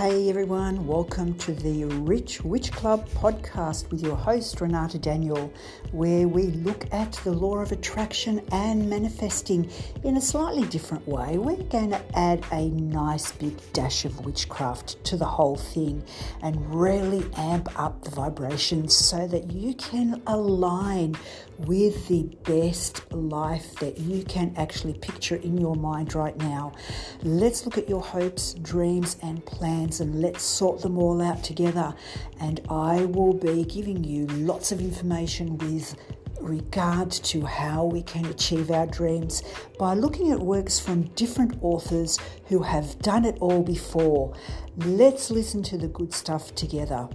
Hey everyone, welcome to the Rich Witch Club podcast with your host Renata Daniel, where we look at the law of attraction and manifesting in a slightly different way. We're going to add a nice big dash of witchcraft to the whole thing and really amp up the vibrations so that you can align with the best life that you can actually picture in your mind right now. Let's look at your hopes, dreams, and plans and let's sort them all out together. And I will be giving you lots of information with regard to how we can achieve our dreams by looking at works from different authors who have done it all before. Let's listen to the good stuff together.